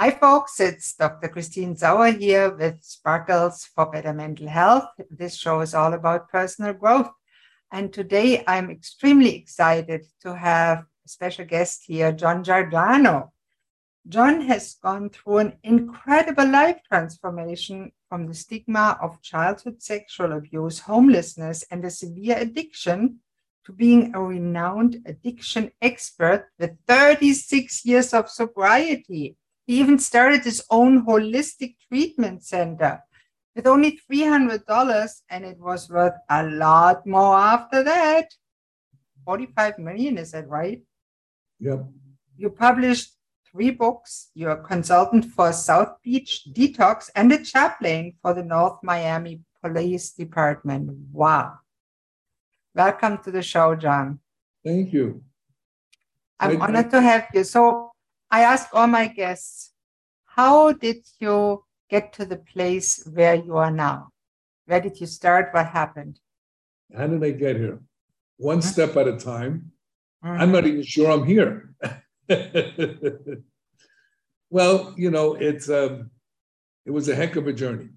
Hi, folks. It's Dr. Christine Sauer here with Sparkles for Better Mental Health. This show is all about personal growth. And today I'm extremely excited to have a special guest here, John Giordano. John has gone through an incredible life transformation from the stigma of childhood sexual abuse, homelessness, and a severe addiction to being a renowned addiction expert with 36 years of sobriety. He even started his own holistic treatment center with only $300, and it was worth a lot more after that. 45 million, is that right? Yep. You published three books. You're a consultant for South Beach Detox and a chaplain for the North Miami Police Department. Wow. Welcome to the show, John. Thank you. I'm I, honored to have you. So I ask all my guests, how did you get to the place where you are now? Where did you start? What happened? How did I get here? One mm-hmm. step at a time. Mm-hmm. I'm not even sure I'm here. well, you know, it's um, it was a heck of a journey.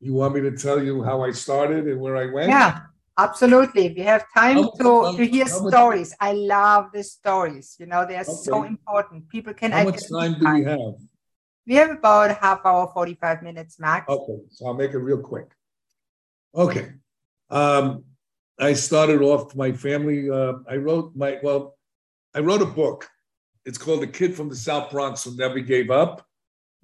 You want me to tell you how I started and where I went? Yeah, absolutely. We have time to, to hear stories. Much, I love the stories. You know, they're okay. so important. People can. How much time do we have? We have about half hour, 45 minutes max. Okay, so I'll make it real quick. Okay. Um, I started off my family. Uh, I wrote my, well, I wrote a book. It's called The Kid from the South Bronx Who Never Gave Up.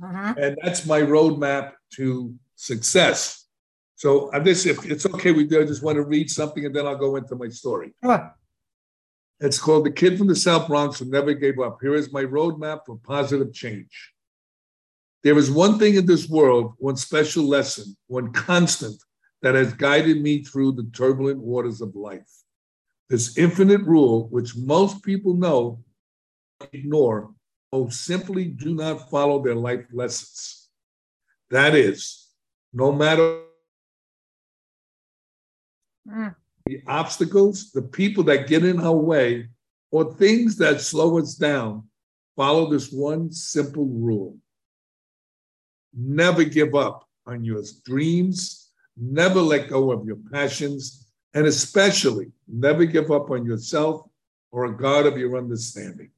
Uh-huh. And that's my roadmap to success. So I'm just, if it's okay with you, I just want to read something and then I'll go into my story. Sure. It's called The Kid from the South Bronx Who Never Gave Up. Here is my roadmap for positive change. There is one thing in this world, one special lesson, one constant that has guided me through the turbulent waters of life. This infinite rule, which most people know, ignore, or simply do not follow their life lessons. That is, no matter mm. the obstacles, the people that get in our way, or things that slow us down, follow this one simple rule. Never give up on your dreams, never let go of your passions, and especially never give up on yourself or a God of your understanding.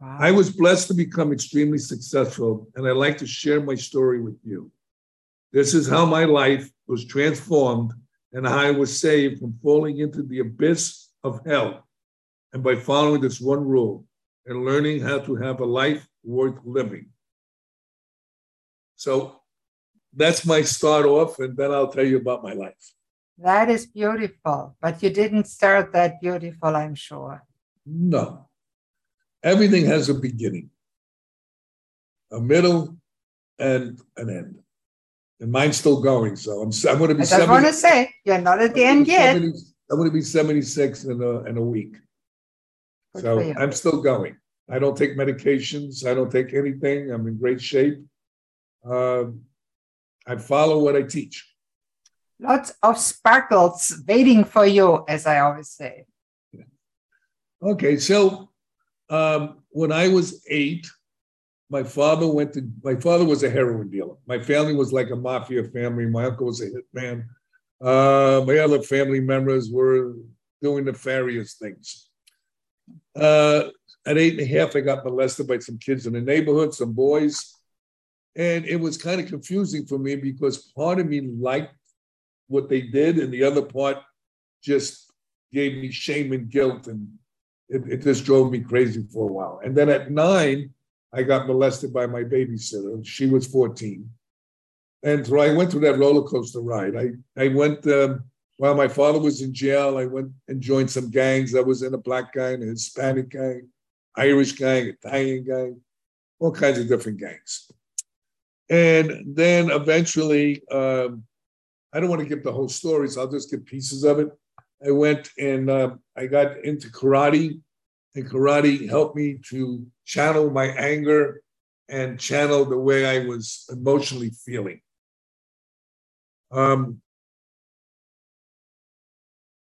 Wow. I was blessed to become extremely successful, and I'd like to share my story with you. This is how my life was transformed and I was saved from falling into the abyss of hell. And by following this one rule and learning how to have a life worth living. So that's my start off, and then I'll tell you about my life. That is beautiful, but you didn't start that beautiful, I'm sure. No. Everything has a beginning, a middle, and an end. And mine's still going, so I'm, I'm going to be. I just want to say you're not at the end yet. 70, I'm going to be 76 in a in a week. Good so I'm still going. I don't take medications. I don't take anything. I'm in great shape. Um, I follow what I teach. Lots of sparkles waiting for you, as I always say. Okay, so um, when I was eight, my father went to. My father was a heroin dealer. My family was like a mafia family. My uncle was a hitman. Uh, my other family members were doing nefarious things. Uh, at eight and a half, I got molested by some kids in the neighborhood, some boys. And it was kind of confusing for me because part of me liked what they did, and the other part just gave me shame and guilt, and it, it just drove me crazy for a while. And then at nine, I got molested by my babysitter. She was 14. And so I went through that roller coaster ride. I, I went, um, while my father was in jail, I went and joined some gangs. I was in a black gang, a Hispanic gang, Irish gang, Italian gang, all kinds of different gangs. And then eventually, um, I don't want to give the whole story, so I'll just give pieces of it. I went and uh, I got into karate, and karate helped me to channel my anger and channel the way I was emotionally feeling. Um,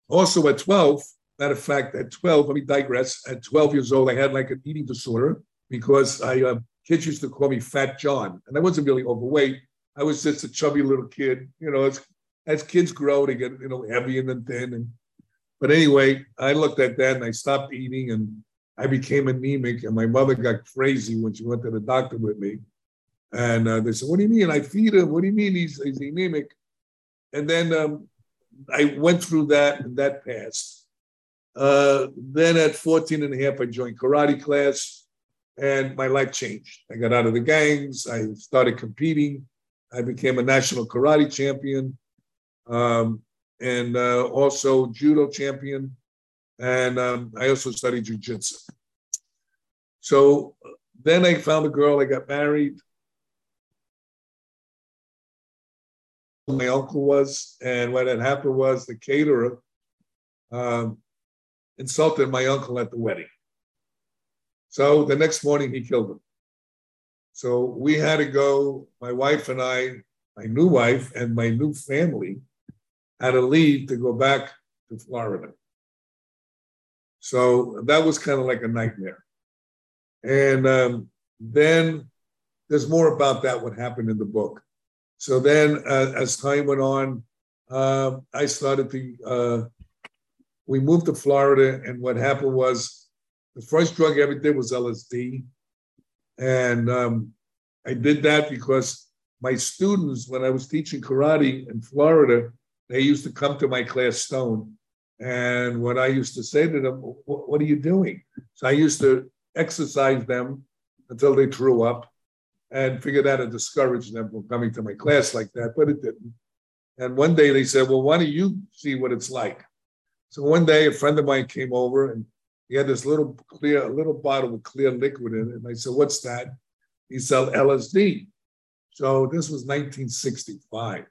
also, at 12, matter of fact, at 12, let me digress. At 12 years old, I had like an eating disorder. because I uh, kids used to call me Fat John, and I wasn't really overweight. I was just a chubby little kid. You know, as as kids grow, they get you know heavy and then thin. And but anyway, I looked at that and I stopped eating, and I became anemic. And my mother got crazy when she went to the doctor with me. And uh, they said, "What do you mean? I feed him. What do you mean he's, he's anemic?" And then um, I went through that, and that passed. Uh, then at 14 and a half, I joined karate class, and my life changed. I got out of the gangs. I started competing. I became a national karate champion, um, and uh, also judo champion. And um, I also studied jujitsu. So then I found a girl. I got married. my uncle was, and what had happened was the caterer um, insulted my uncle at the wedding. So the next morning he killed him. So we had to go, my wife and I, my new wife and my new family had to leave to go back to Florida. So that was kind of like a nightmare. And um, then there's more about that, what happened in the book. So then, uh, as time went on, uh, I started to. Uh, we moved to Florida, and what happened was the first drug I ever did was LSD, and um, I did that because my students, when I was teaching karate in Florida, they used to come to my class stone, and what I used to say to them, "What are you doing?" So I used to exercise them until they threw up and figured out to discourage them from coming to my class like that, but it didn't. And one day they said, Well, why don't you see what it's like? So one day a friend of mine came over and he had this little clear, little bottle with clear liquid in it. And I said, What's that? He said LSD. So this was 1965.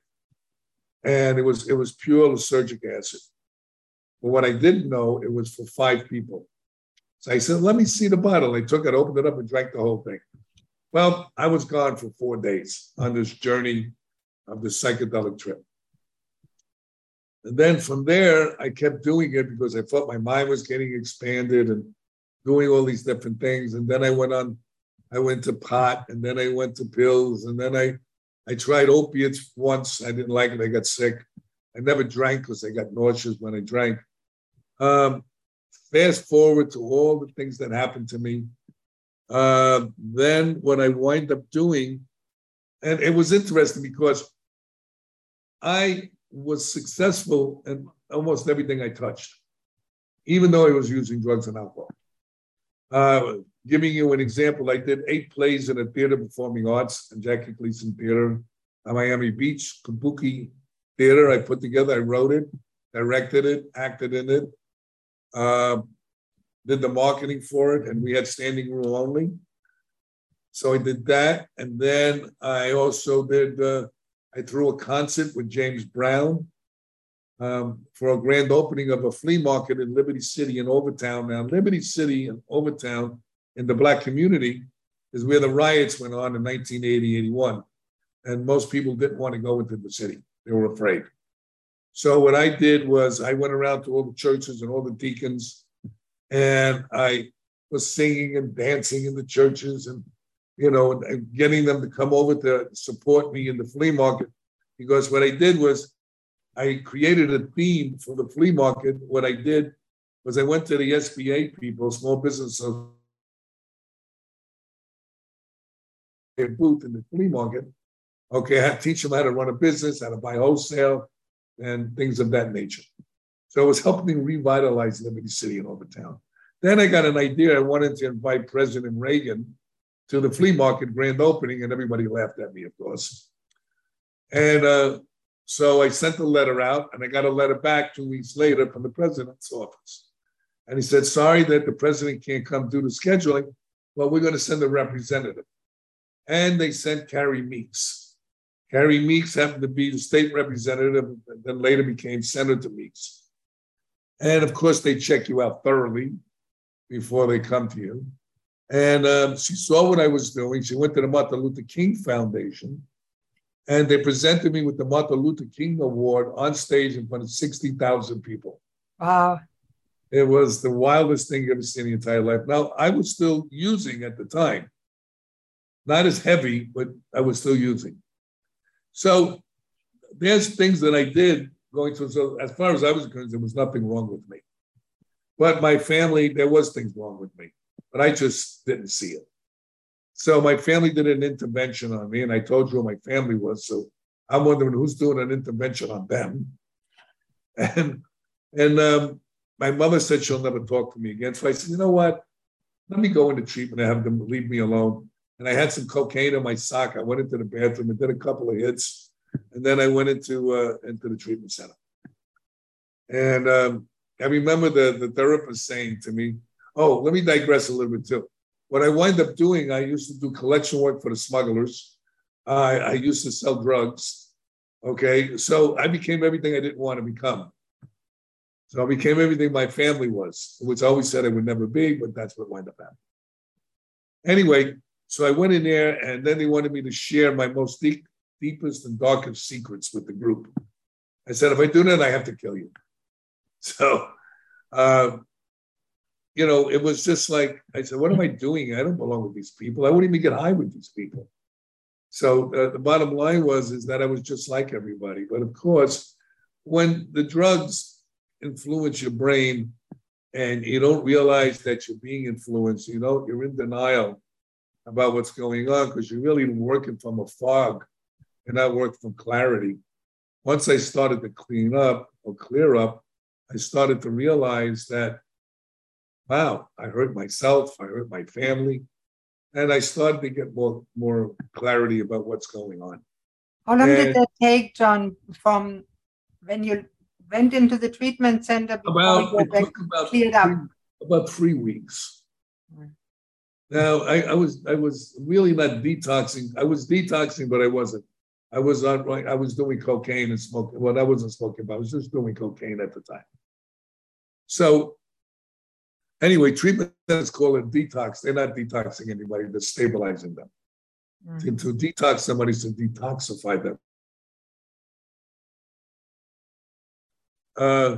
And it was it was pure lysergic acid. But what I didn't know, it was for five people. So I said, let me see the bottle. I took it, opened it up, and drank the whole thing. Well, I was gone for four days on this journey of the psychedelic trip. And then from there, I kept doing it because I felt my mind was getting expanded and doing all these different things. And then I went on, I went to pot, and then I went to pills, and then I, I tried opiates once. I didn't like it. I got sick. I never drank because I got nauseous when I drank. Um, fast forward to all the things that happened to me uh, then what I wind up doing, and it was interesting because I was successful in almost everything I touched, even though I was using drugs and alcohol. Uh, giving you an example, I did eight plays in a theater performing arts and Jackie Gleason Theater at Miami Beach, Kabuki Theater. I put together, I wrote it, directed it, acted in it. Uh, did the marketing for it, and we had standing room only. So I did that, and then I also did. Uh, I threw a concert with James Brown um, for a grand opening of a flea market in Liberty City in Overtown. Now, Liberty City and Overtown in the black community is where the riots went on in 1980, 81. And most people didn't want to go into the city. They were afraid. So what I did was I went around to all the churches and all the deacons and I was singing and dancing in the churches and you know and getting them to come over to support me in the flea market because what I did was I created a theme for the flea market. What I did was I went to the SBA people, small business booth in the flea market. Okay, I teach them how to run a business, how to buy wholesale, and things of that nature. So it was helping revitalize Liberty City and Overtown. Then I got an idea. I wanted to invite President Reagan to the flea market grand opening, and everybody laughed at me, of course. And uh, so I sent a letter out, and I got a letter back two weeks later from the president's office. And he said, Sorry that the president can't come due to scheduling, but we're going to send a representative. And they sent Carrie Meeks. Carrie Meeks happened to be the state representative, and then later became Senator Meeks. And of course, they check you out thoroughly before they come to you. And um, she saw what I was doing. She went to the Martin Luther King Foundation and they presented me with the Martin Luther King Award on stage in front of 60,000 people. Wow. It was the wildest thing you ever seen in your entire life. Now, I was still using at the time, not as heavy, but I was still using. So there's things that I did going through. So as far as I was concerned, there was nothing wrong with me. But my family, there was things wrong with me, but I just didn't see it. So my family did an intervention on me, and I told you who my family was. So I'm wondering who's doing an intervention on them. And and um, my mother said she'll never talk to me again. So I said, you know what? Let me go into treatment and have them leave me alone. And I had some cocaine in my sock. I went into the bathroom and did a couple of hits, and then I went into uh, into the treatment center. And um, I remember the, the therapist saying to me, "Oh, let me digress a little bit too. What I wind up doing, I used to do collection work for the smugglers. I, I used to sell drugs. Okay, so I became everything I didn't want to become. So I became everything my family was, which I always said I would never be, but that's what wound up happening. Anyway, so I went in there, and then they wanted me to share my most deep, deepest and darkest secrets with the group. I said, if I do that, I have to kill you. So, uh, you know, it was just like I said, what am I doing? I don't belong with these people. I wouldn't even get high with these people. So uh, the bottom line was is that I was just like everybody. But of course, when the drugs influence your brain and you don't realize that you're being influenced. You know, you're in denial about what's going on because you're really working from a fog. You're not working from clarity. Once I started to clean up or clear up, I started to realize that, wow, I hurt myself, I hurt my family, and I started to get more more clarity about what's going on. How long and, did that take, John, from when you went into the treatment center about, took about cleared three, up? About three weeks. Now I, I, was I was really not detoxing. I was detoxing, but I wasn't. I was on I was doing cocaine and smoking. Well, I wasn't smoking, but I was just doing cocaine at the time. So anyway, treatment is called a detox. They're not detoxing anybody, they're stabilizing them. Mm-hmm. To detox somebody is to detoxify them. uh,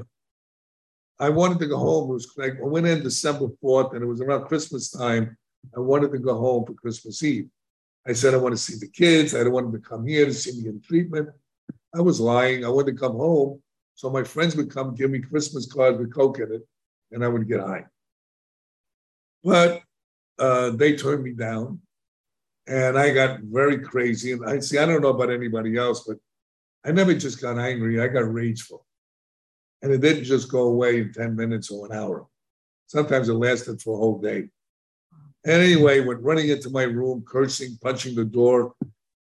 I wanted to go home. It was like I went in December 4th, and it was around Christmas time. I wanted to go home for Christmas Eve. I said I want to see the kids. I don't want them to come here to see me in treatment. I was lying. I wanted to come home. So my friends would come give me Christmas cards with Coke in it, and I would get high. But uh, they turned me down, and I got very crazy. And I see, I don't know about anybody else, but I never just got angry. I got rageful. And it didn't just go away in 10 minutes or an hour. Sometimes it lasted for a whole day. Anyway, went running into my room, cursing, punching the door.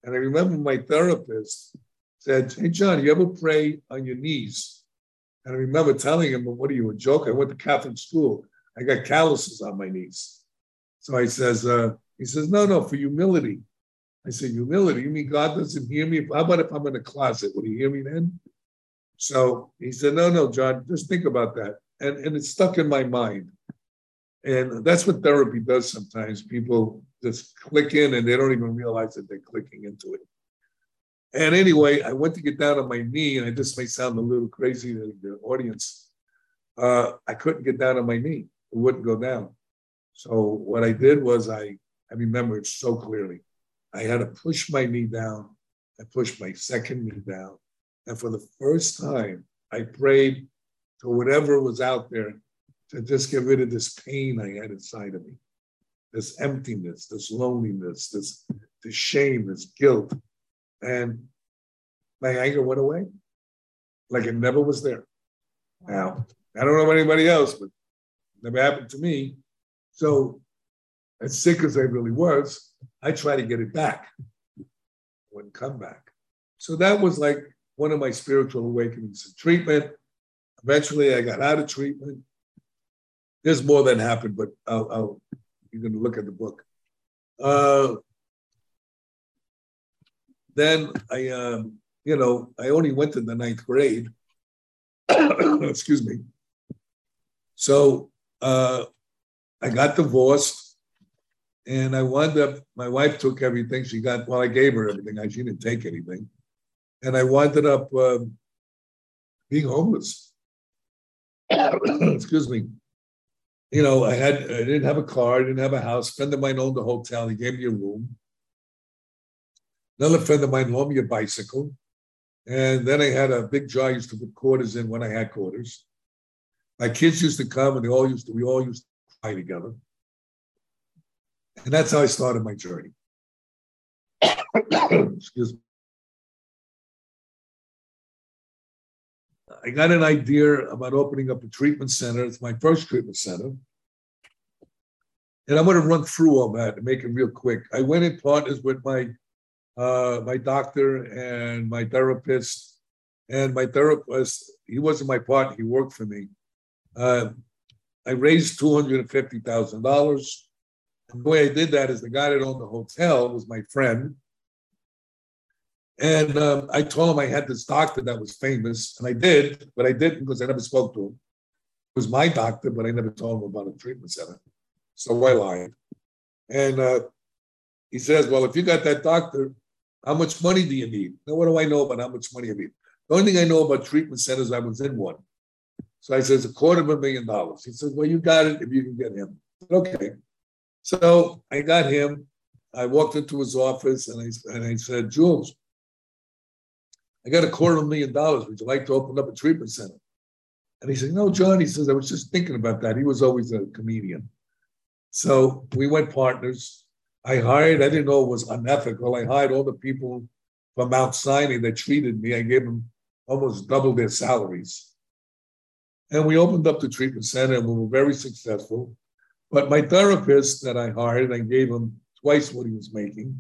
And I remember my therapist said, Hey, John, you ever pray on your knees? And I remember telling him, What are you, a joke? I went to Catholic school. I got calluses on my knees. So I says, uh, He says, No, no, for humility. I said, Humility? You mean God doesn't hear me? How about if I'm in a closet? Would he hear me then? So he said, No, no, John, just think about that. And, and it stuck in my mind. And that's what therapy does sometimes. People just click in and they don't even realize that they're clicking into it. And anyway, I went to get down on my knee, and I just may sound a little crazy to the audience. Uh, I couldn't get down on my knee, it wouldn't go down. So what I did was I, I remember it so clearly. I had to push my knee down. I pushed my second knee down. And for the first time, I prayed to whatever was out there to just get rid of this pain I had inside of me, this emptiness, this loneliness, this, this shame, this guilt. And my anger went away like it never was there. Now, I don't know about anybody else, but never happened to me. So, as sick as I really was, I tried to get it back. It wouldn't come back. So that was like one of my spiritual awakenings in treatment. Eventually, I got out of treatment. There's more that happened, but I'll, I'll you're going to look at the book. Uh, then I, um, you know, I only went to the ninth grade. Excuse me. So uh, I got divorced, and I wound up. My wife took everything. She got well. I gave her everything. I, she didn't take anything and I wound up um, being homeless. Excuse me. You know, I had I didn't have a car, I didn't have a house. A friend of mine owned a hotel. He gave me a room. Another friend of mine loaned me a bicycle. And then I had a big jar I used to put quarters in when I had quarters. My kids used to come and they all used to, we all used to cry together. And that's how I started my journey. Excuse me. I got an idea about opening up a treatment center. It's my first treatment center. And I'm going to run through all that and make it real quick. I went in partners with my uh, my doctor and my therapist. And my therapist, he wasn't my partner, he worked for me. Uh, I raised $250,000. And the way I did that is the guy that owned the hotel was my friend. And um, I told him I had this doctor that was famous, and I did, but I didn't because I never spoke to him. It was my doctor, but I never told him about a treatment center. So I lied. And uh, he says, Well, if you got that doctor, how much money do you need? Now, what do I know about how much money I need? The only thing I know about treatment centers, I was in one. So I says, a quarter of a million dollars. He says, Well, you got it if you can get him. Said, okay. So I got him. I walked into his office and I, and I said, Jules, I got a quarter of a million dollars. Would you like to open up a treatment center? And he said, No, John. He says, I was just thinking about that. He was always a comedian. So we went partners. I hired, I didn't know it was unethical. I hired all the people from Mount Sinai that treated me. I gave them almost double their salaries. And we opened up the treatment center and we were very successful. But my therapist that I hired, I gave him twice what he was making.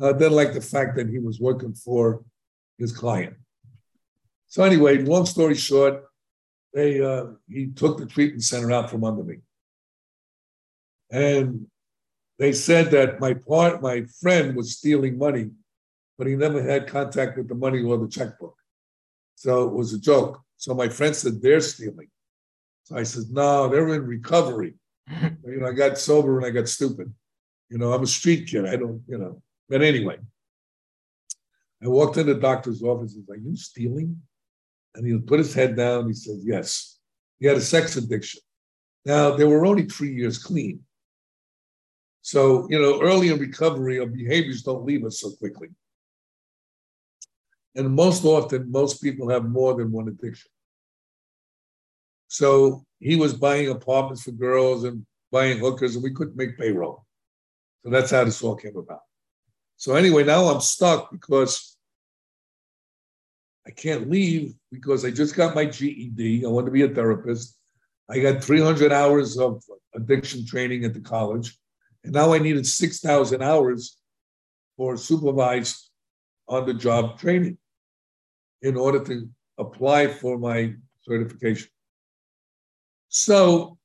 Uh, didn't like the fact that he was working for his client. So anyway, long story short, they uh, he took the treatment center out from under me, and they said that my part, my friend was stealing money, but he never had contact with the money or the checkbook. So it was a joke. So my friend said they're stealing. So I said, no, they're in recovery. you know, I got sober and I got stupid. You know, I'm a street kid. I don't, you know. But anyway, I walked in the doctor's office. He's like, you stealing? And he put his head down. He said, yes. He had a sex addiction. Now, they were only three years clean. So, you know, early in recovery, our behaviors don't leave us so quickly. And most often, most people have more than one addiction. So he was buying apartments for girls and buying hookers, and we couldn't make payroll. So that's how this all came about. So anyway, now I'm stuck because I can't leave because I just got my GED. I want to be a therapist. I got 300 hours of addiction training at the college. And now I needed 6,000 hours for supervised on the job training in order to apply for my certification. So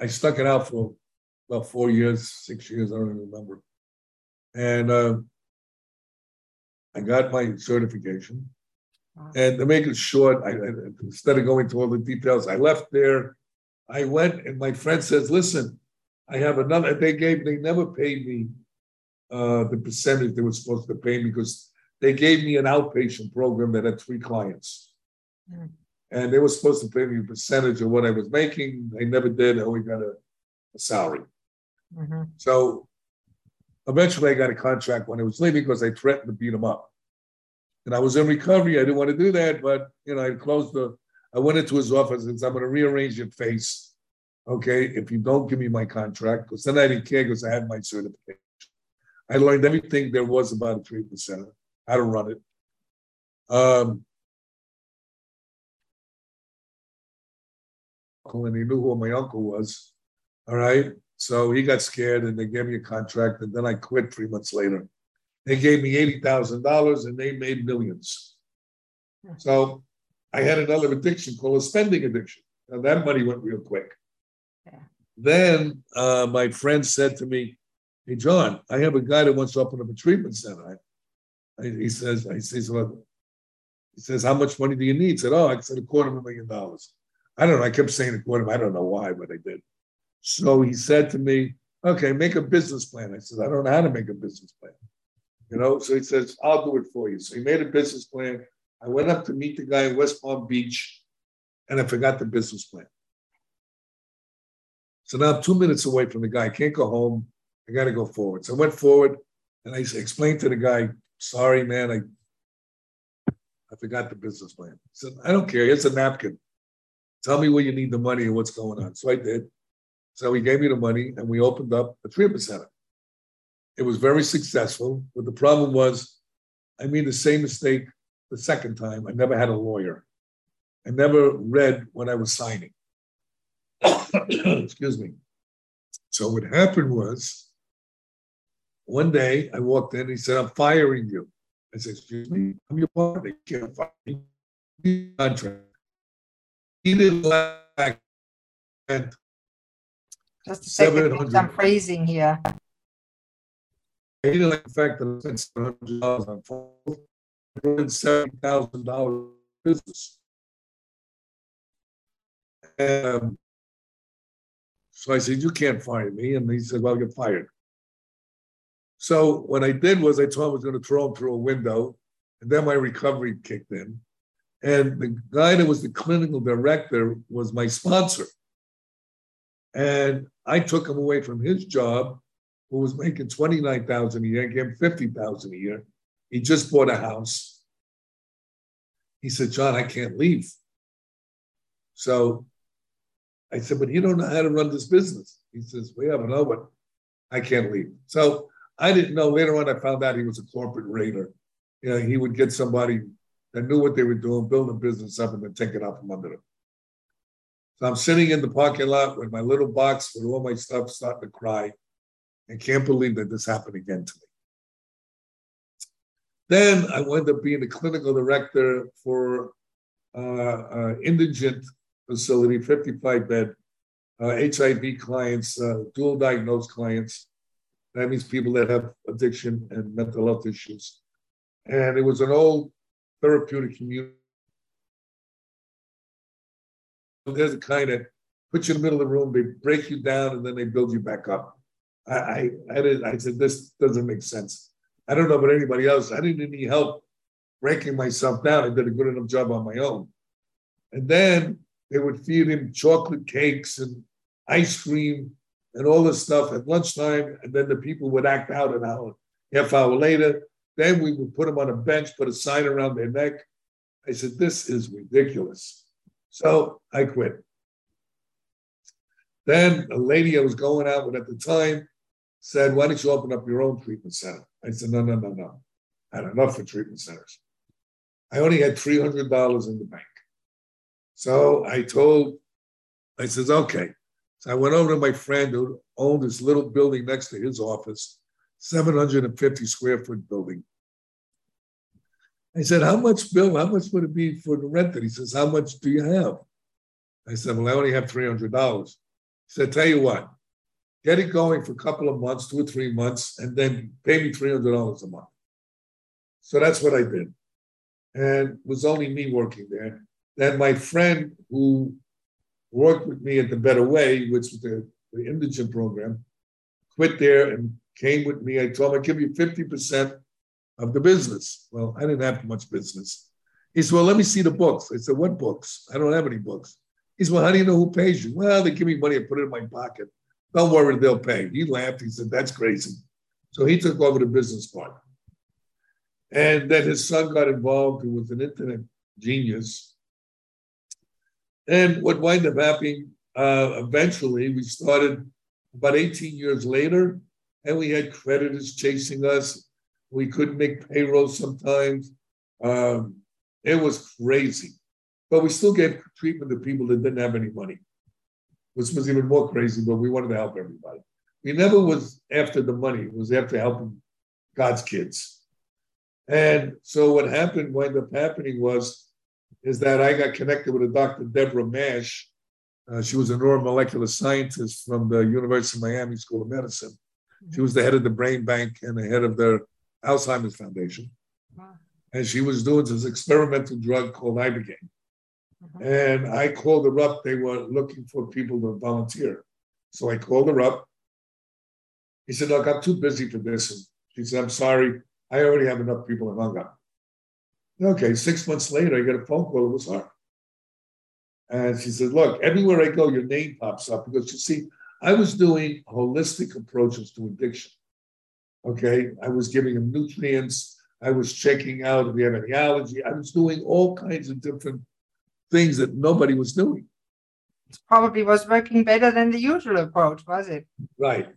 I stuck it out for about four years, six years, I don't even remember. And uh, I got my certification. Wow. And to make it short, I, I, instead of going to all the details, I left there. I went, and my friend says, "Listen, I have another. They gave. They never paid me uh, the percentage they were supposed to pay me because they gave me an outpatient program that had three clients, mm. and they were supposed to pay me a percentage of what I was making. They never did. I only got a, a salary. Mm-hmm. So eventually, I got a contract when I was leaving because I threatened to beat him up. And I was in recovery. I didn't want to do that, but you know, I closed the. I went into his office and said, "I'm going to rearrange your face." okay, if you don't give me my contract, because then I didn't care because I had my certification. I learned everything there was about a treatment center, how to run it. Um, and he knew who my uncle was. All right. So he got scared and they gave me a contract. And then I quit three months later. They gave me $80,000 and they made millions. So I had another addiction called a spending addiction. And that money went real quick. Then uh, my friend said to me, Hey, John, I have a guy that wants to open up a treatment center. I, I, he says, I says, well, he says, how much money do you need? He said, oh, I said a quarter of a million dollars. I don't know. I kept saying a quarter. I don't know why, but I did. So he said to me, okay, make a business plan. I said, I don't know how to make a business plan. You know, so he says, I'll do it for you. So he made a business plan. I went up to meet the guy in West Palm Beach and I forgot the business plan. So now I'm two minutes away from the guy. I can't go home. I got to go forward. So I went forward and I explained to the guy, sorry, man, I I forgot the business plan. He said, I don't care. Here's a napkin. Tell me where you need the money and what's going on. So I did. So he gave me the money and we opened up a treatment center. It was very successful, but the problem was I made the same mistake the second time. I never had a lawyer. I never read what I was signing. Excuse me. So what happened was one day I walked in, he said, I'm firing you. I said, excuse me, I'm your partner. You can't fire me. Contract. He didn't like Just a second, some phrasing here. He didn't like the fact that I spent seven hundred dollars on seventy thousand dollars business. Um, so I said, You can't fire me. And he said, Well, you're fired. So what I did was I told him I was going to throw him through a window. And then my recovery kicked in. And the guy that was the clinical director was my sponsor. And I took him away from his job, who was making 29,000 a year, gave him 50,000 a year. He just bought a house. He said, John, I can't leave. So I said, but you don't know how to run this business. He says, we have know, one. I can't leave. So I didn't know. Later on, I found out he was a corporate raider. You know, he would get somebody that knew what they were doing, build a business up, and then take it out from under them. So I'm sitting in the parking lot with my little box with all my stuff, starting to cry, and can't believe that this happened again to me. Then I wound up being the clinical director for uh, uh, indigent facility, 55 bed, uh, HIV clients, uh, dual diagnosed clients. That means people that have addiction and mental health issues. And it was an old therapeutic community. There's a kind of put you in the middle of the room, they break you down, and then they build you back up. I, I, I, did, I said, this doesn't make sense. I don't know about anybody else. I didn't need help breaking myself down. I did a good enough job on my own. And then they would feed him chocolate cakes and ice cream and all this stuff at lunchtime. And then the people would act out an hour, half hour later. Then we would put them on a bench, put a sign around their neck. I said, This is ridiculous. So I quit. Then a lady I was going out with at the time said, Why don't you open up your own treatment center? I said, No, no, no, no. I had enough for treatment centers. I only had $300 in the bank. So I told, I says, okay. So I went over to my friend who owned this little building next to his office, 750 square foot building. I said, how much, Bill, how much would it be for the rent? And he says, how much do you have? I said, well, I only have $300. He said, tell you what, get it going for a couple of months, two or three months, and then pay me $300 a month. So that's what I did. And it was only me working there. Then my friend who worked with me at the Better Way, which was the, the indigent program, quit there and came with me. I told him I'd give you 50% of the business. Well, I didn't have much business. He said, Well, let me see the books. I said, What books? I don't have any books. He said, Well, how do you know who pays you? Well, they give me money, I put it in my pocket. Don't worry, they'll pay. He laughed. He said, That's crazy. So he took over the business part. And then his son got involved, who was an internet genius. And what wound up happening uh, eventually, we started about 18 years later, and we had creditors chasing us. We couldn't make payroll sometimes. Um, it was crazy. But we still gave treatment to people that didn't have any money, which was even more crazy, but we wanted to help everybody. We never was after the money, it was after helping God's kids. And so what happened, wound up happening was is that I got connected with a Dr. Deborah Mash. Uh, she was a neuromolecular scientist from the University of Miami School of Medicine. She was the head of the brain bank and the head of the Alzheimer's Foundation. And she was doing this experimental drug called Ibogaine. Uh-huh. And I called her up. They were looking for people to volunteer. So I called her up. He said, Look, I'm too busy for this. And she said, I'm sorry. I already have enough people in hung up. Okay, six months later, I get a phone call. It was her. And she said, Look, everywhere I go, your name pops up because you see, I was doing holistic approaches to addiction. Okay, I was giving them nutrients. I was checking out if they have any allergy. I was doing all kinds of different things that nobody was doing. It probably was working better than the usual approach, was it? Right.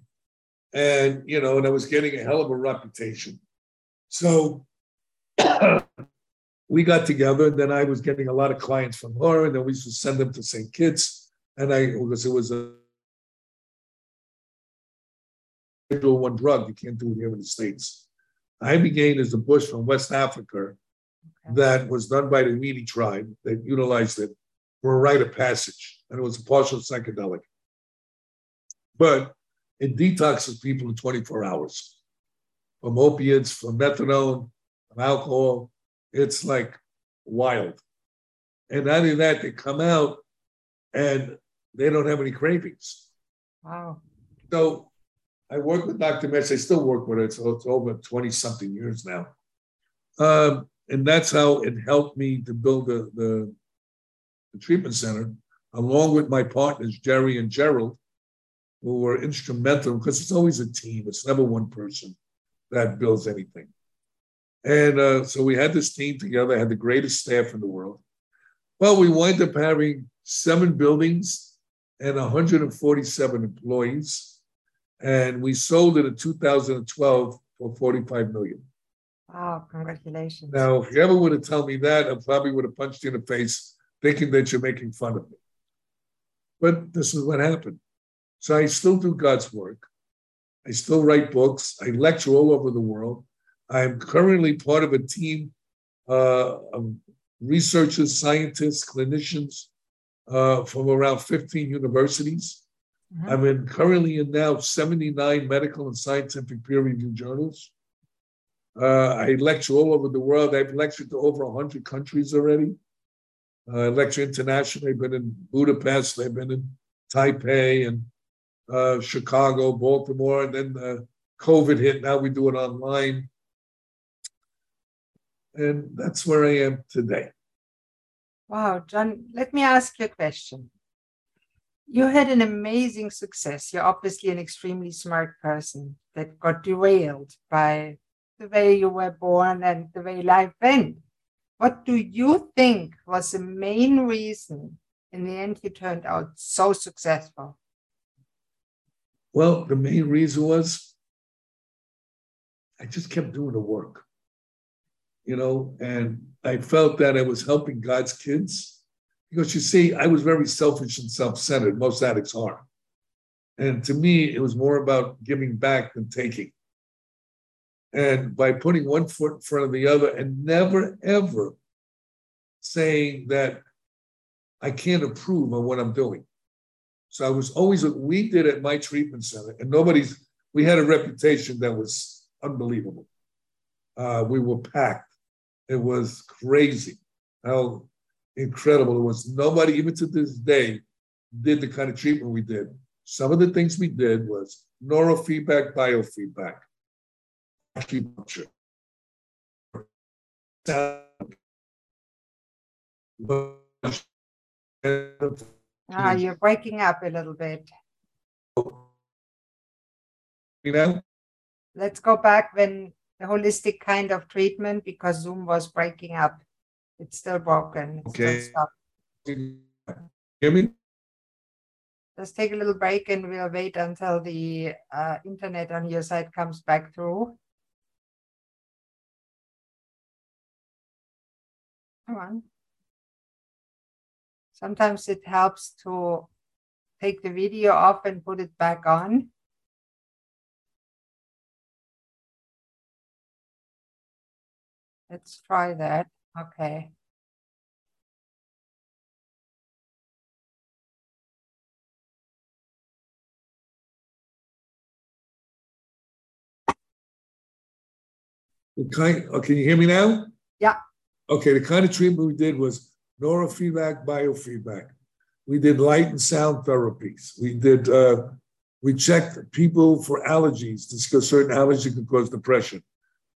And, you know, and I was getting a hell of a reputation. So we got together, and then I was getting a lot of clients from her, and then we used to send them to St. Kitts. And I, because it was a one drug, you can't do it here in the States. Ibogaine is a bush from West Africa okay. that was done by the Mini tribe. that utilized it for a rite of passage, and it was a partial psychedelic. But it detoxes people in 24 hours from opiates, from methadone, from alcohol. It's like wild. And not only that, they come out and they don't have any cravings. Wow. So I work with Dr. Metz. I still work with her. So it's over 20 something years now. Um, and that's how it helped me to build the, the, the, treatment center, along with my partners, Jerry and Gerald, who were instrumental because it's always a team. It's never one person that builds anything. And uh, so we had this team together, had the greatest staff in the world. Well, we wind up having seven buildings and 147 employees and we sold it in 2012 for 45 million. Wow, congratulations. Now, if you ever would have told me that, I probably would have punched you in the face thinking that you're making fun of me. But this is what happened. So I still do God's work. I still write books. I lecture all over the world. I'm currently part of a team uh, of researchers, scientists, clinicians uh, from around 15 universities. Mm-hmm. I'm in currently in now 79 medical and scientific peer reviewed journals. Uh, I lecture all over the world. I've lectured to over 100 countries already. Uh, I lecture internationally. I've been in Budapest, I've been in Taipei and uh, Chicago, Baltimore, and then uh, COVID hit. Now we do it online. And that's where I am today. Wow, John, let me ask you a question you had an amazing success. You're obviously an extremely smart person that got derailed by the way you were born and the way life went. What do you think was the main reason in the end you turned out so successful? Well, the main reason was I just kept doing the work, you know, and I felt that I was helping God's kids because you see, I was very selfish and self centered. Most addicts are. And to me, it was more about giving back than taking. And by putting one foot in front of the other and never, ever saying that I can't approve of what I'm doing. So I was always, we did at my treatment center, and nobody's, we had a reputation that was unbelievable. Uh, we were packed. It was crazy how incredible. It was nobody, even to this day, did the kind of treatment we did. Some of the things we did was neurofeedback, biofeedback, acupuncture. Ah, you're breaking up a little bit. You know? Let's go back when the holistic kind of treatment because Zoom was breaking up. It's still broken. It's Okay. still Hear me? Let's take a little break and we'll wait until the uh, internet on your side comes back through. Come on. Sometimes it helps to take the video off and put it back on. Let's try that. Okay. The kind, oh, can you hear me now? Yeah. Okay, the kind of treatment we did was neurofeedback, biofeedback. We did light and sound therapies. We did, uh, we checked people for allergies because certain allergies can cause depression.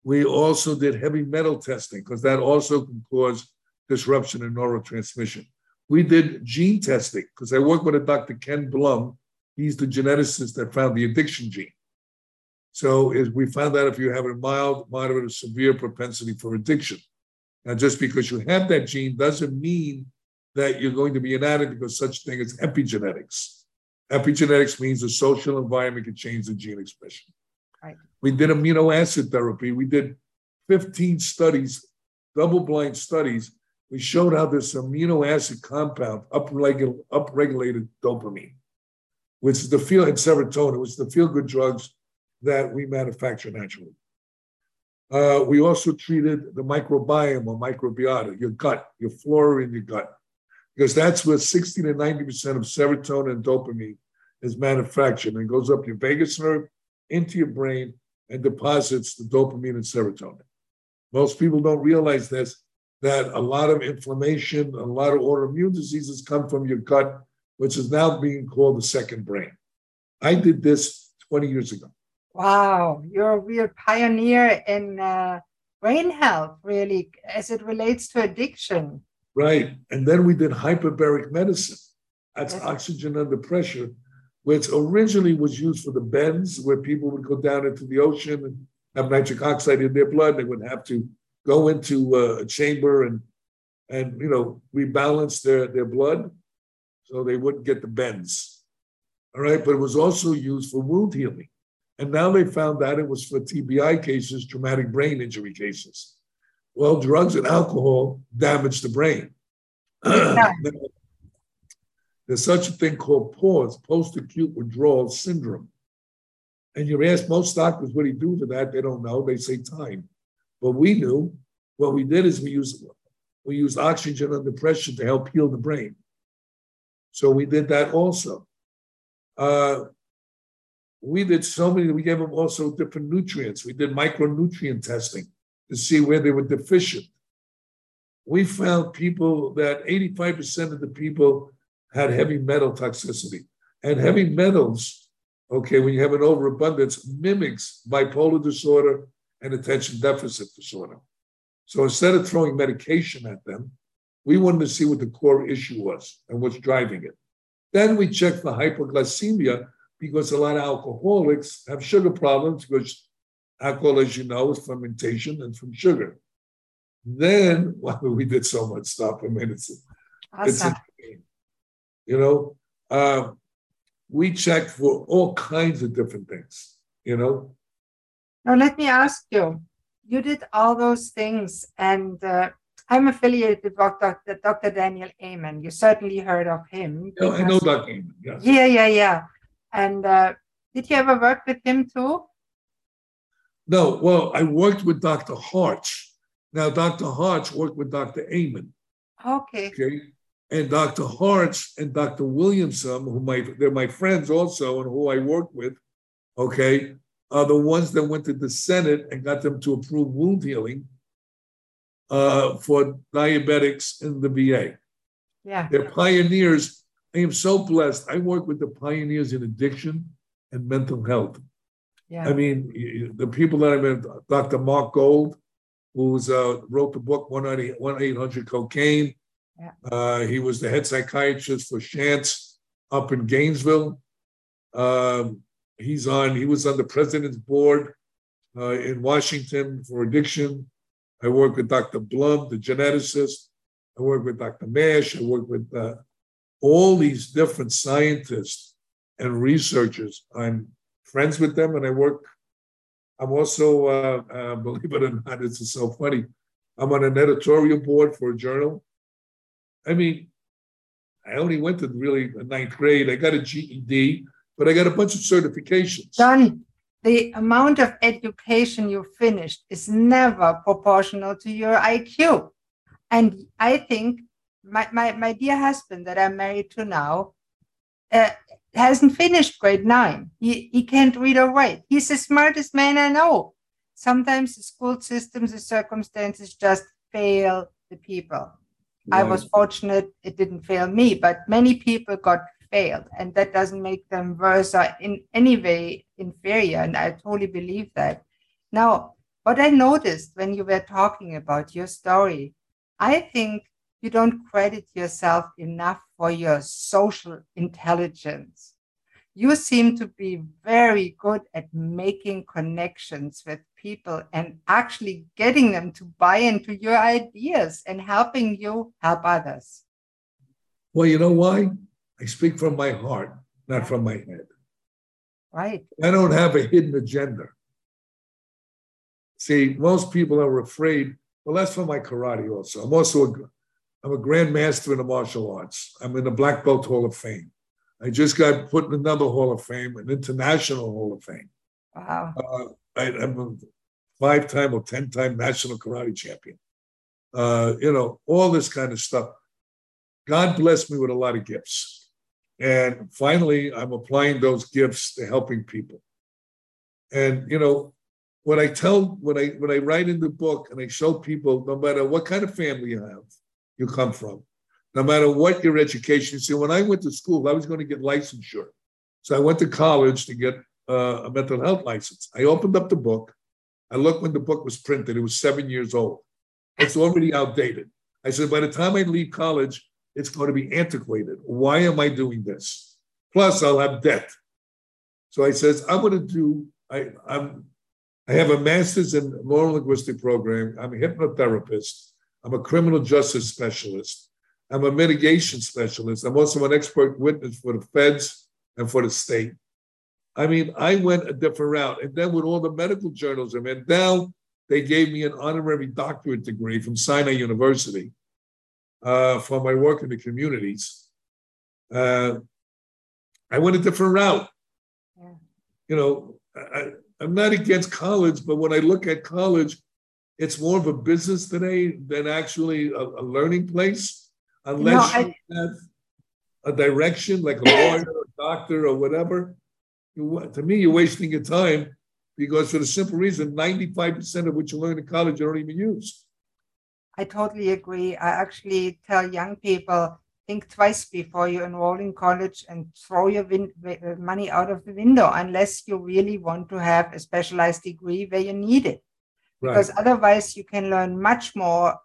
We also did heavy metal testing because that also can cause disruption in neurotransmission. We did gene testing because I work with a Dr. Ken Blum, He's the geneticist that found the addiction gene. So is we found out if you have a mild, moderate, or severe propensity for addiction. Now, just because you have that gene doesn't mean that you're going to be an addict because such thing as epigenetics. Epigenetics means the social environment can change the gene expression. We did amino acid therapy. We did 15 studies, double blind studies. We showed how this amino acid compound upregulated dopamine, which is the feel and serotonin, which is the feel good drugs that we manufacture naturally. Uh, we also treated the microbiome or microbiota, your gut, your flora in your gut, because that's where 60 to 90% of serotonin and dopamine is manufactured and goes up your vagus nerve into your brain and deposits the dopamine and serotonin. Most people don't realize this that a lot of inflammation, a lot of autoimmune diseases come from your gut, which is now being called the second brain. I did this 20 years ago. Wow, you're a real pioneer in uh, brain health, really, as it relates to addiction. Right. And then we did hyperbaric medicine. That's yes. oxygen under pressure, which originally was used for the bends, where people would go down into the ocean and have nitric oxide in their blood. They would have to go into uh, a chamber and and you know rebalance their their blood so they wouldn't get the bends. All right, but it was also used for wound healing. And now they found out it was for TBI cases, traumatic brain injury cases. Well, drugs and alcohol damage the brain. There's such a thing called PAWS, post acute withdrawal syndrome. And you ask most doctors what do you do for that, they don't know. They say time. But we knew what we did is we used we used oxygen under pressure to help heal the brain. So we did that also. Uh, we did so many, we gave them also different nutrients. We did micronutrient testing to see where they were deficient. We found people that 85% of the people had heavy metal toxicity. And heavy metals, okay, when you have an overabundance, mimics bipolar disorder and attention deficit disorder. So instead of throwing medication at them, we wanted to see what the core issue was and what's driving it. Then we checked for hypoglycemia because a lot of alcoholics have sugar problems because alcohol, as you know, is fermentation and from sugar. Then well, we did so much stuff. I mean, it's, awesome. it's you know, uh, we checked for all kinds of different things, you know. Now, let me ask you you did all those things, and uh, I'm affiliated with Dr. Dr. Daniel Amen. You certainly heard of him. Yeah, I know Dr. Amen. Yeah, yeah, yeah. yeah. And uh, did you ever work with him too? No, well, I worked with Dr. Harch. Now, Dr. Harch worked with Dr. Amen. Okay. Okay. And Dr. Harch and Dr. Williamson, who my they're my friends also, and who I work with, okay, are the ones that went to the Senate and got them to approve wound healing uh, for diabetics in the VA. Yeah. They're pioneers I am so blessed. I work with the pioneers in addiction and mental health. Yeah. I mean, the people that I met, Dr. Mark Gold, who uh, wrote the book 1 800 Cocaine. Yeah. Uh, he was the head psychiatrist for Shands up in Gainesville. Um, he's on, he was on the president's board uh, in Washington for addiction. I work with Dr. Blum, the geneticist. I work with Dr. Mash. I work with uh, all these different scientists and researchers. I'm friends with them and I work. I'm also, uh, uh, believe it or not, it's so funny. I'm on an editorial board for a journal. I mean, I only went to really a ninth grade. I got a GED, but I got a bunch of certifications. John, the amount of education you finished is never proportional to your IQ. And I think my, my, my dear husband that I'm married to now uh, hasn't finished grade nine. He, he can't read or write. He's the smartest man I know. Sometimes the school systems, the circumstances just fail the people. Right. I was fortunate it didn't fail me, but many people got failed, and that doesn't make them worse or in any way inferior. And I totally believe that. Now, what I noticed when you were talking about your story, I think you don't credit yourself enough for your social intelligence. You seem to be very good at making connections with people and actually getting them to buy into your ideas and helping you help others. Well, you know why? I speak from my heart, not from my head. Right. I don't have a hidden agenda. See, most people are afraid. Well, that's for my karate also. I'm also a, I'm a grandmaster in the martial arts. I'm in the Black Belt Hall of Fame. I just got put in another Hall of Fame, an international Hall of Fame. Wow. Uh, I, am a five-time or ten-time national karate champion. Uh, you know, all this kind of stuff. God blessed me with a lot of gifts. And finally, I'm applying those gifts to helping people. And, you know, when I tell, when I when I write in the book and I show people, no matter what kind of family you have, you come from, no matter what your education. See, when I went to school, I was going to get licensure. So I went to college to get uh, a mental health license. I opened up the book. I looked when the book was printed. It was seven years old. It's already outdated. I said, by the time I leave college, it's going to be antiquated. Why am I doing this? Plus, I'll have debt. So I says, I'm going to do. I, I'm. I have a master's in neurolinguistic program. I'm a hypnotherapist. I'm a criminal justice specialist. I'm a mitigation specialist. I'm also an expert witness for the feds and for the state. I mean, I went a different route. And then with all the medical journals, I mean, now they gave me an honorary doctorate degree from Sinai University uh, for my work in the communities. Uh, I went a different route. Yeah. You know, I, I'm not against college, but when I look at college, it's more of a business today than actually a, a learning place, unless no, I, you have a direction like a lawyer, a doctor, or whatever. You, to me, you're wasting your time because for the simple reason, 95% of what you learn in college you don't even use. I totally agree. I actually tell young people think twice before you enroll in college and throw your win- uh, money out of the window unless you really want to have a specialized degree where you need it. Right. Because otherwise, you can learn much more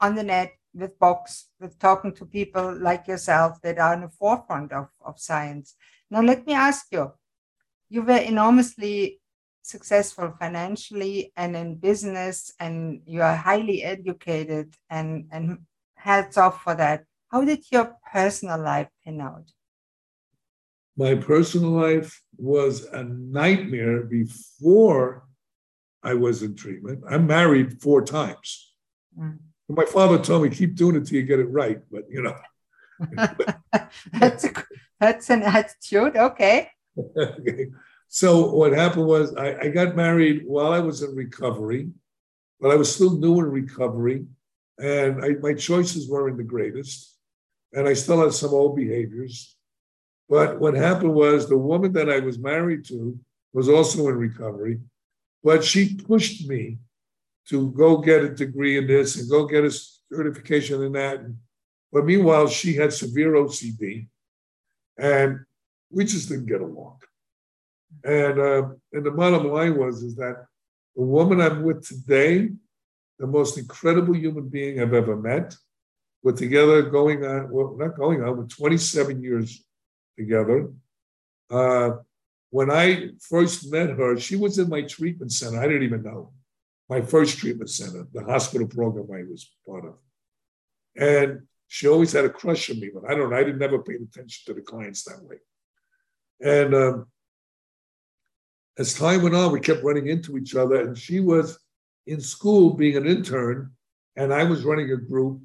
on the net with books, with talking to people like yourself that are in the forefront of, of science. Now, let me ask you you were enormously successful financially and in business and you are highly educated and and hats off for that how did your personal life pan out my personal life was a nightmare before i was in treatment i'm married four times mm. My father told me keep doing it till you get it right but you know that's a, that's an attitude okay okay so what happened was I, I, got married while I was in recovery, but I was still new in recovery, and I, my choices weren't the greatest, and I still had some old behaviors. But what happened was the woman that I was married to was also in recovery, but she pushed me to go get a degree in this and go get a certification in that. But meanwhile, she had severe OCD, and we just didn't get along. And uh, and the bottom line was is that the woman I'm with today, the most incredible human being I've ever met. We're together going on, well, not going on, we're 27 years together. Uh, when I first met her, she was in my treatment center. I didn't even know. My first treatment center, the hospital program I was part of. And she always had a crush on me, but I don't know. I didn't never pay attention to the clients that way. And um, as time went on, we kept running into each other, and she was in school being an intern, and I was running a group,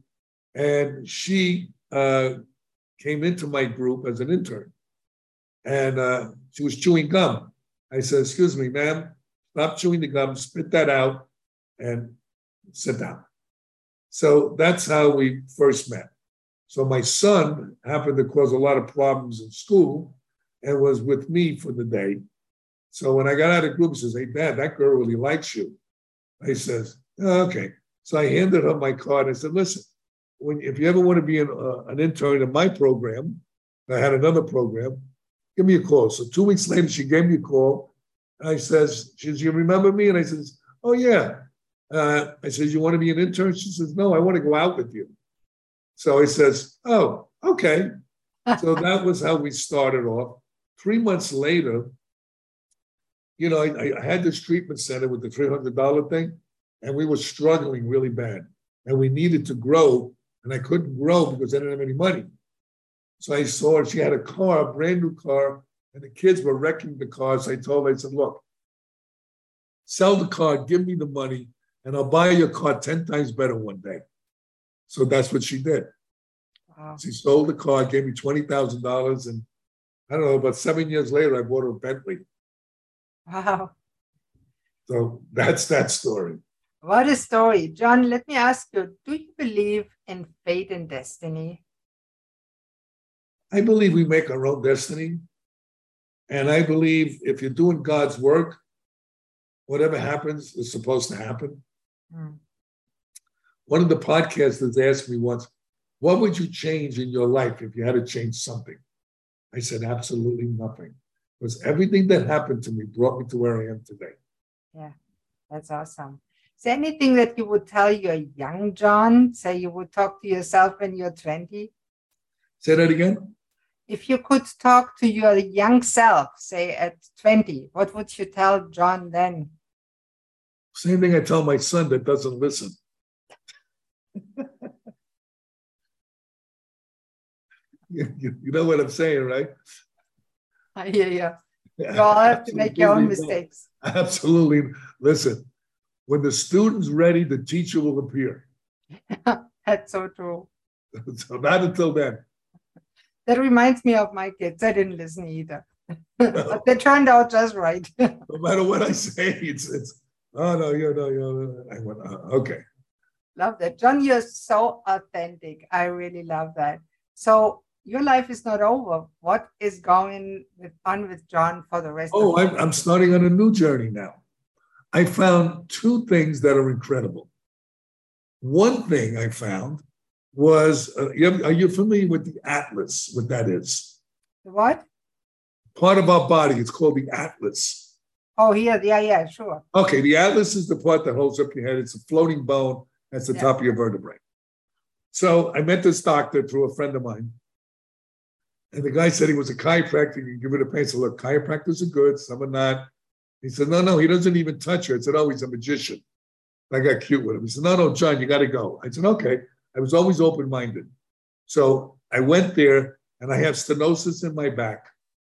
and she uh, came into my group as an intern, and uh, she was chewing gum. I said, "Excuse me, ma'am, stop chewing the gum, spit that out, and sit down." So that's how we first met. So my son happened to cause a lot of problems in school and was with me for the day. So when I got out of group, he says, Hey, Dad, that girl really likes you. I says, oh, Okay. So I handed her my card. I said, Listen, when, if you ever want to be an, uh, an intern in my program, I had another program, give me a call. So two weeks later, she gave me a call. And I says, she says, you remember me? And I says, oh, yeah. Uh, I says, you want to be an intern? She says, no, I want to go out with you. So he says, oh, okay. so that was how we started off. Three months later, you know, I, I had this treatment center with the $300 thing, and we were struggling really bad. And we needed to grow, and I couldn't grow because I didn't have any money. So I saw her, she had a car, a brand new car, and the kids were wrecking the car. So I told her, I said, look, sell the car, give me the money, and I'll buy your car 10 times better one day. So that's what she did. Wow. She sold the car, gave me $20,000. And I don't know, about seven years later, I bought her a Bentley. Wow. So that's that story. What a story. John, let me ask you do you believe in fate and destiny? I believe we make our own destiny. And I believe if you're doing God's work, whatever happens is supposed to happen. Mm. One of the podcasters asked me once, What would you change in your life if you had to change something? I said, Absolutely nothing. Because everything that happened to me brought me to where I am today. Yeah, that's awesome. Is there anything that you would tell your young John? Say you would talk to yourself when you're 20? Say that again. If you could talk to your young self, say at 20, what would you tell John then? Same thing I tell my son that doesn't listen. you, you, know what I'm saying, right? I hear you. You all have to make your own mistakes. Absolutely. Listen, when the student's ready, the teacher will appear. That's so true. so not until then. That reminds me of my kids. I didn't listen either. but they turned out just right. no matter what I say, it's it's oh no, you know, you I went, uh, okay. Love that. John, you're so authentic. I really love that. So your life is not over. What is going with, on with John for the rest oh, I'm, I'm starting on a new journey now. I found two things that are incredible. One thing I found was uh, are you familiar with the atlas? What that is? The What? Part of our body. It's called the atlas. Oh, yeah, yeah, yeah, sure. Okay, the atlas is the part that holds up your head. It's a floating bone. That's the yeah. top of your vertebrae. So I met this doctor through a friend of mine. And the guy said he was a chiropractor. You give it a pain. Said, look, chiropractors are good, some are not. He said, no, no, he doesn't even touch her. I said, oh, he's a magician. I got cute with him. He said, no, no, John, you got to go. I said, okay. I was always open minded. So I went there and I have stenosis in my back.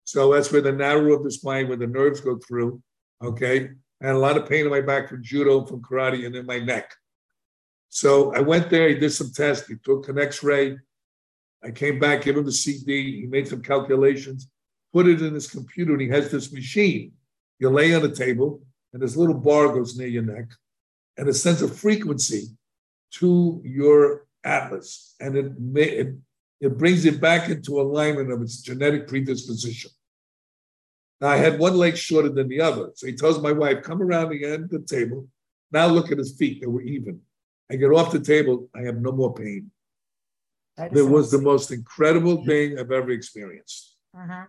So that's where the narrow of the spine, where the nerves go through. Okay. And a lot of pain in my back from judo, from karate, and in my neck. So I went there, he did some tests, he took an x ray. I came back, gave him the CD, he made some calculations, put it in his computer, and he has this machine. You lay on a table, and this little bar goes near your neck, and it sends a frequency to your atlas, and it, it, it brings it back into alignment of its genetic predisposition. Now, I had one leg shorter than the other. So he tells my wife, come around the end of the table. Now look at his feet. They were even. I get off the table. I have no more pain. It was the most incredible thing I've ever experienced. Uh-huh.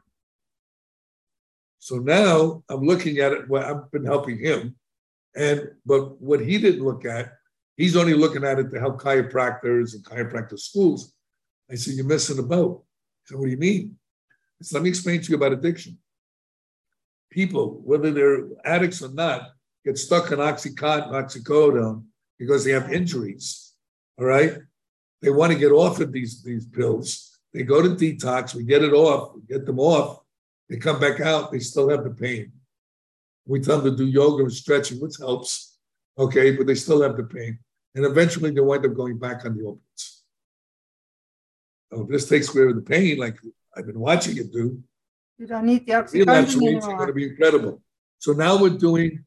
So now I'm looking at it. Well, I've been helping him, and but what he didn't look at He's only looking at it to help chiropractors and chiropractor schools. I said, You're missing a boat. He said, What do you mean? I said, Let me explain to you about addiction. People, whether they're addicts or not, get stuck on Oxycontin, oxycodone because they have injuries. All right. They want to get off of these, these pills. They go to detox, we get it off, we get them off. They come back out, they still have the pain. We tell them to do yoga and stretching, which helps. Okay, but they still have the pain and eventually they wind up going back on the opiates. So this takes of the pain, like I've been watching it do. You don't need the oxygen anymore. It's going to be incredible. So now we're doing,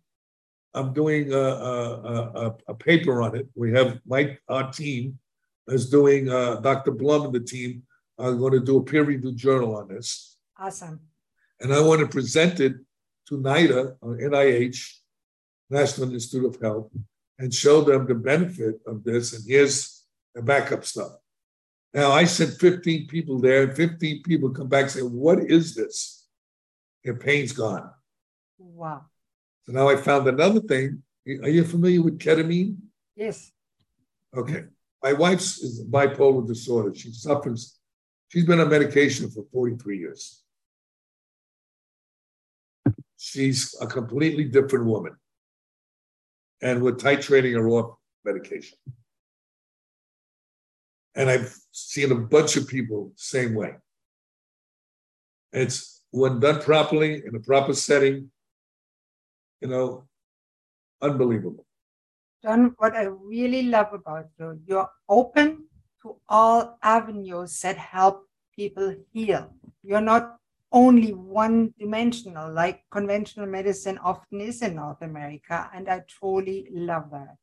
I'm doing a, a, a, a paper on it. We have my our team is doing, uh, Dr. Blum and the team are going to do a peer reviewed journal on this. Awesome. And I want to present it to NIDA, or NIH, National Institute of Health, and show them the benefit of this. And here's the backup stuff. Now, I sent 15 people there, and 15 people come back and say, What is this? Their pain's gone. Wow. So now I found another thing. Are you familiar with ketamine? Yes. Okay. My wife's is bipolar disorder. She suffers, she's been on medication for 43 years. she's a completely different woman. And we're titrating her off medication. And I've seen a bunch of people same way. It's when done properly in a proper setting, you know, unbelievable. John, what I really love about you, you're open to all avenues that help people heal. You're not only one dimensional like conventional medicine often is in North America. And I truly love that.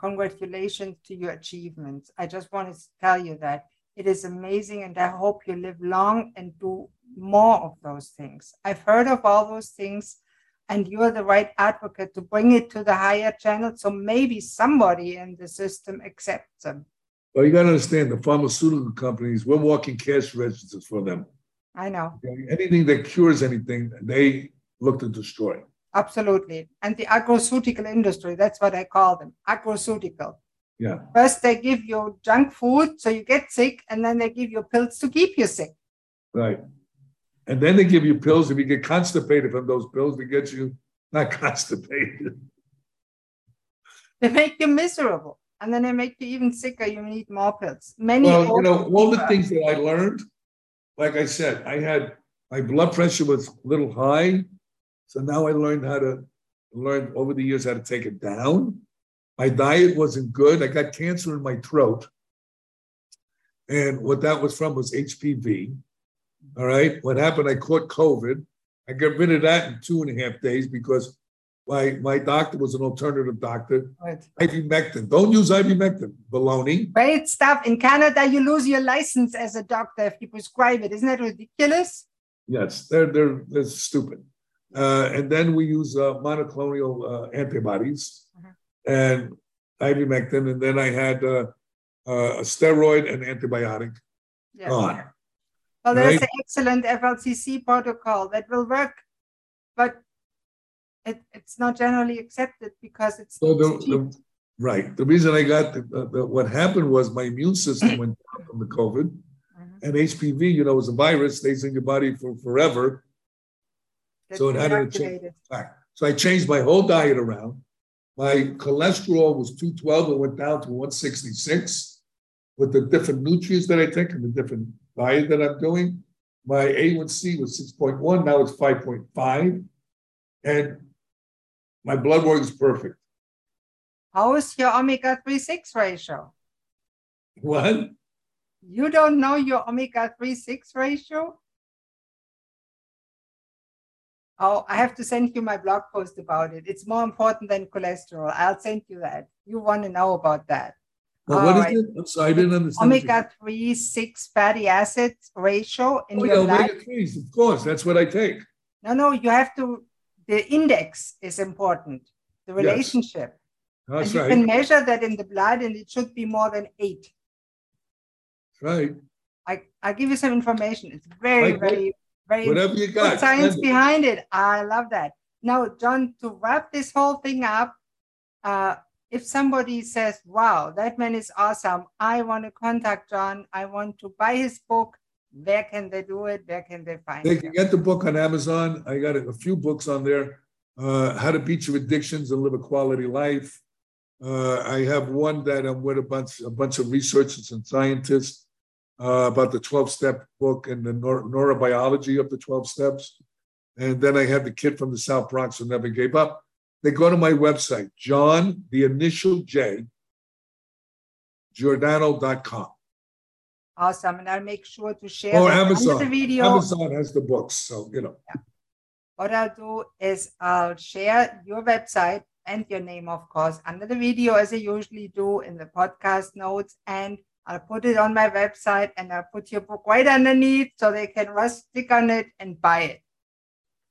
Congratulations to your achievements. I just wanted to tell you that it is amazing. And I hope you live long and do more of those things. I've heard of all those things and you're the right advocate to bring it to the higher channel. So maybe somebody in the system accepts them. Well, you got to understand the pharmaceutical companies, we're walking cash registers for them. I know. Anything that cures anything, they look to destroy. Absolutely. And the agroceutical industry, that's what I call them agroceutical. Yeah. First, they give you junk food so you get sick, and then they give you pills to keep you sick. Right. And then they give you pills. If you get constipated from those pills, they get you not constipated. They make you miserable. And then they make you even sicker. You need more pills. Many well, you know, all the things that I learned like I said, I had my blood pressure was a little high. So now I learned how to learn over the years how to take it down. My diet wasn't good. I got cancer in my throat. And what that was from was HPV. All right. What happened? I caught COVID. I got rid of that in two and a half days because my, my doctor was an alternative doctor. Right. Ivermectin. Don't use ivermectin. Baloney. Great stuff. In Canada, you lose your license as a doctor if you prescribe it. Isn't that ridiculous? Yes, they're they're, they're stupid. Uh, and then we use uh, monoclonal uh, antibodies uh-huh. and ivermectin, and then I had uh, uh, a steroid and antibiotic yes. on. Well, there's right? an excellent FLCCC protocol that will work, but it, it's not generally accepted because it's so the, the, right. The reason I got the, the, what happened was my immune system went down from the COVID, mm-hmm. and HPV, you know, is a virus stays in your body for forever. So it had to change. So I changed my whole diet around. My cholesterol was 212, it went down to 166 with the different nutrients that I take and the different diet that I'm doing. My A1C was 6.1, now it's 5.5. And my blood work is perfect. How is your omega 3 6 ratio? What? You don't know your omega 3 6 ratio? Oh, I have to send you my blog post about it. It's more important than cholesterol. I'll send you that. You want to know about that. Well, what right. is it? Sorry, I didn't understand. Omega 3 6 fatty acids ratio in oh, your yeah, omega 3s, of course. That's what I take. No, no, you have to the index is important, the relationship. Yes. That's and you right. can measure that in the blood, and it should be more than eight. Right. I, I give you some information. It's very, right. very, very whatever you got. science behind it. I love that. Now, John, to wrap this whole thing up, uh, if somebody says, "Wow, that man is awesome," I want to contact John. I want to buy his book. Where can they do it? Where can they find it? They can get the book on Amazon. I got a few books on there. Uh, How to Beat Your Addictions and Live a Quality Life. Uh, I have one that I'm with a bunch, a bunch of researchers and scientists uh, about the 12 step book and the neur- neurobiology of the 12 steps. And then I had the kid from the South Bronx who never gave up. They go to my website, John, the initial J, Giordano.com. Awesome. And I'll make sure to share oh, Amazon. the video. Amazon has the books. So, you know. Yeah. What I'll do is I'll share your website and your name, of course, under the video as I usually do in the podcast notes. And I'll put it on my website and I'll put your book right underneath so they can just click on it and buy it.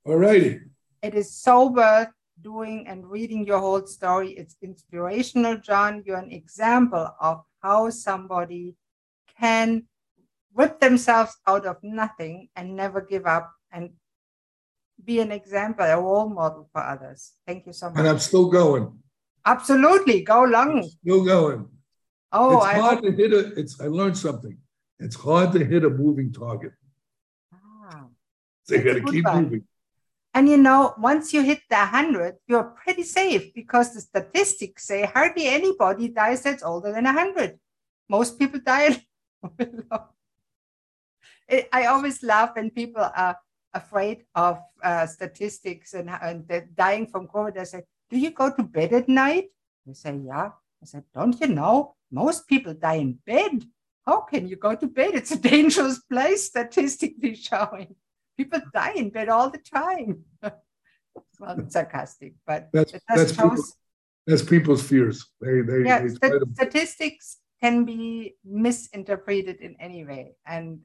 All righty. It is so worth doing and reading your whole story. It's inspirational, John. You're an example of how somebody can whip themselves out of nothing and never give up and be an example, a role model for others. Thank you so much. And I'm still going. Absolutely, go long. I'm still going. Oh, it's I hard to hit a. It's. I learned something. It's hard to hit a moving target. Ah, so you got to keep one. moving. And you know, once you hit the 100, you're pretty safe because the statistics say hardly anybody dies that's older than 100. Most people die. I always laugh when people are afraid of uh, statistics and, and dying from COVID. I say, Do you go to bed at night? They say, Yeah. I said, Don't you know? Most people die in bed. How can you go to bed? It's a dangerous place, statistically showing people die in bed all the time. well, sarcastic, but that's that's, shows, people, that's people's fears. They they, yeah, they st- statistics can be misinterpreted in any way, and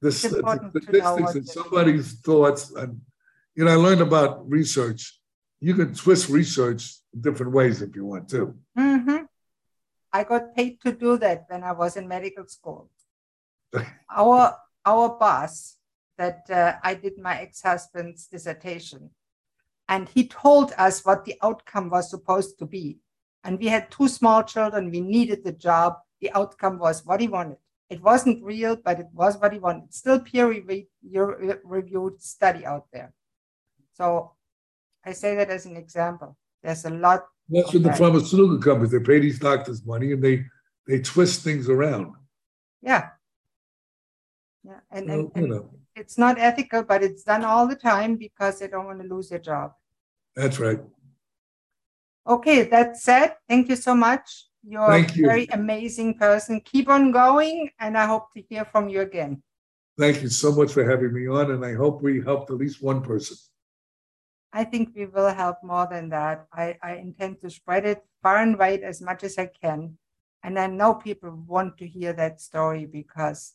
the, the statistics and somebody's thoughts. And you know, I learned about research. You can twist research different ways if you want to. Mm-hmm. I got paid to do that when I was in medical school. our our boss that uh, I did my ex husband's dissertation. And he told us what the outcome was supposed to be. And we had two small children. We needed the job. The outcome was what he wanted. It wasn't real, but it was what he wanted. Still peer reviewed study out there. So I say that as an example. There's a lot. That's what the pharmaceutical companies. They pay these doctors money and they they twist things around. Yeah. Yeah. And, well, and, and you know it's not ethical, but it's done all the time because they don't want to lose their job. That's right. Okay, that said, thank you so much. You're thank a you. very amazing person. Keep on going, and I hope to hear from you again. Thank you so much for having me on, and I hope we helped at least one person. I think we will help more than that. I, I intend to spread it far and wide as much as I can. And I know people want to hear that story because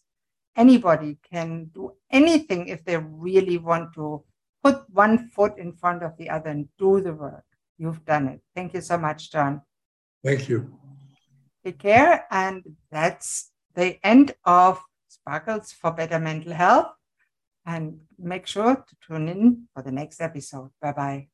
anybody can do anything if they really want to put one foot in front of the other and do the work. You've done it. Thank you so much, John. Thank you. Take care. And that's the end of Sparkles for Better Mental Health. And make sure to tune in for the next episode. Bye bye.